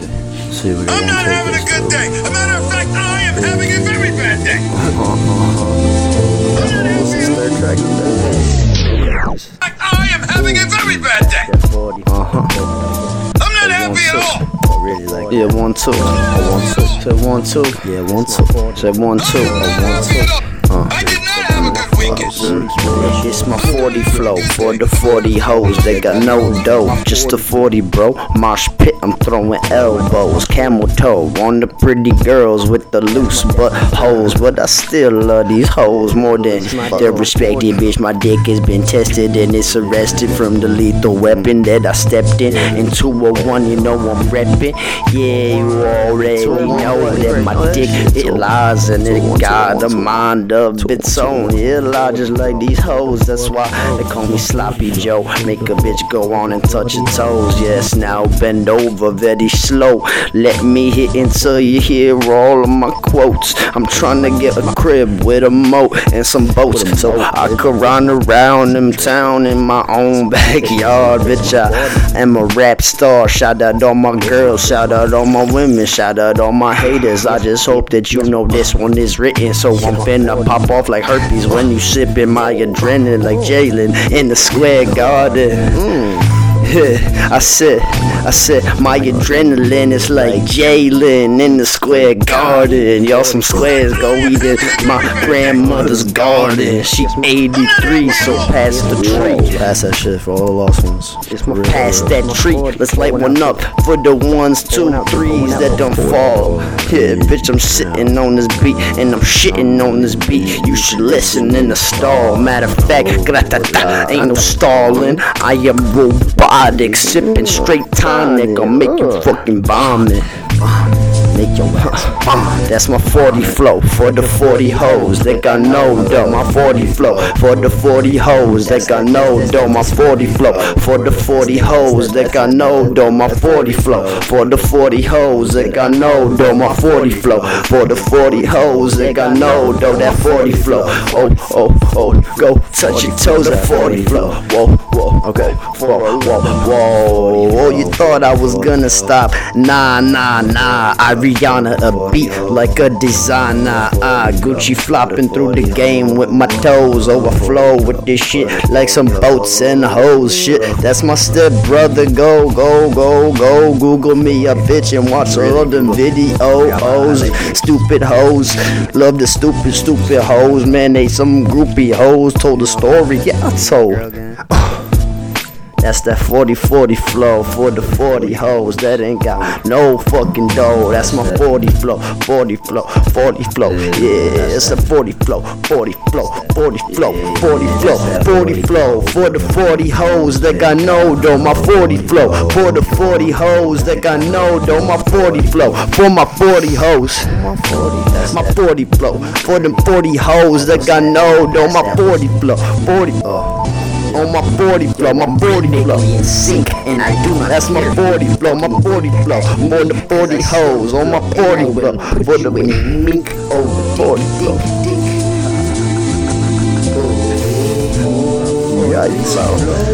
Yeah. See, I'm not having a good day. A matter of fact, I am having a very bad day. Third track. In fact, I am having a very bad day. Uh-huh. I'm not happy at all. Really like yeah, one two. I want two. Say one two. Yeah, one two. Say one two. I'm I want two. at. I did not have a good weekend. It's my 40 flow for the 40 hoes. They got no dough, just a 40, bro. Mosh pit, I'm throwing elbows. Camel toe on the pretty girls with the loose butt holes. But I still love these hoes more than they're respected, bitch. My dick has been tested and it's arrested from the lethal weapon that I stepped in. In 201, you know I'm reppin'. Yeah, you already know that my dick, it lies and it got a mind of its own. It lie just like these hoes. That's why they call me Sloppy Joe. Make a bitch go on and touch her toes. Yes, now bend over very slow. Let me hit until you hear all of my quotes. I'm trying to get a crib with a moat and some boats so I could run around them town in my own backyard. Bitch, I am a rap star. Shout out all my girls, shout out all my women, shout out all my haters. I just hope that you know this one is written. So I'm finna pop off like herpes when you sippin' my adrenaline like Jalen in the square garden. Mm. I said, I said, my adrenaline is like Jalen in the square garden. Y'all some squares go eat in my grandmother's garden. She 83, so pass the tree. Pass that shit for all the lost ones. It's my pass that tree. Let's light one up for the ones, two, threes that don't fall. Yeah, bitch, I'm sitting on this beat and I'm shitting on this beat. You should listen in the stall. Matter of fact, ain't no stalling. I am robotic, sipping straight tonic. I'll make you uh. fucking vomit. Make your ass. That's my 40 flow for the 40 hoes that got no dough. My 40 flow for the 40 hoes that got no dough. My 40 flow for the 40 hoes that got no dough. My 40 flow for the 40 hoes that got no dough. My 40 flow for the 40 hoes that got no dough. That 40 flow. Oh, oh, oh, go touch your toes at 40 flow. Whoa, whoa, okay. Whoa, whoa, whoa. Oh, you thought I was gonna stop? Nah, nah, nah. Ariana a beat like a designer. Ah, Gucci flopping through the game with my toes. Overflow with this shit like some boats and hoes. Shit, that's my step brother. Go, go, go, go. Google me a bitch and watch all them videos. Stupid hoes, love the stupid, stupid hoes. Man, they some groupie hoes. Told the story, yeah, I told. That's that 40 40 flow for the 40 hoes that ain't got no fucking dough. That's my 40 flow, 40 flow, 40 flow. Yeah, it's a 40 flow, 40 flow, 40 flow, 40 flow, 40 flow for the 40 hoes that got no dough. My 40 flow for the 40 hoes that got no dough. My 40 flow for my 40 hoes. My 40 flow for them 40 hoes that got no dough. My 40 flow, 40. Uh, On my 40 flow, my 40 flow. Sink and I do That's my 40 flow, my 40 flow. For the 40 hoes, on my 40 flow. For the mink over 40 flow. Yeah, you sound.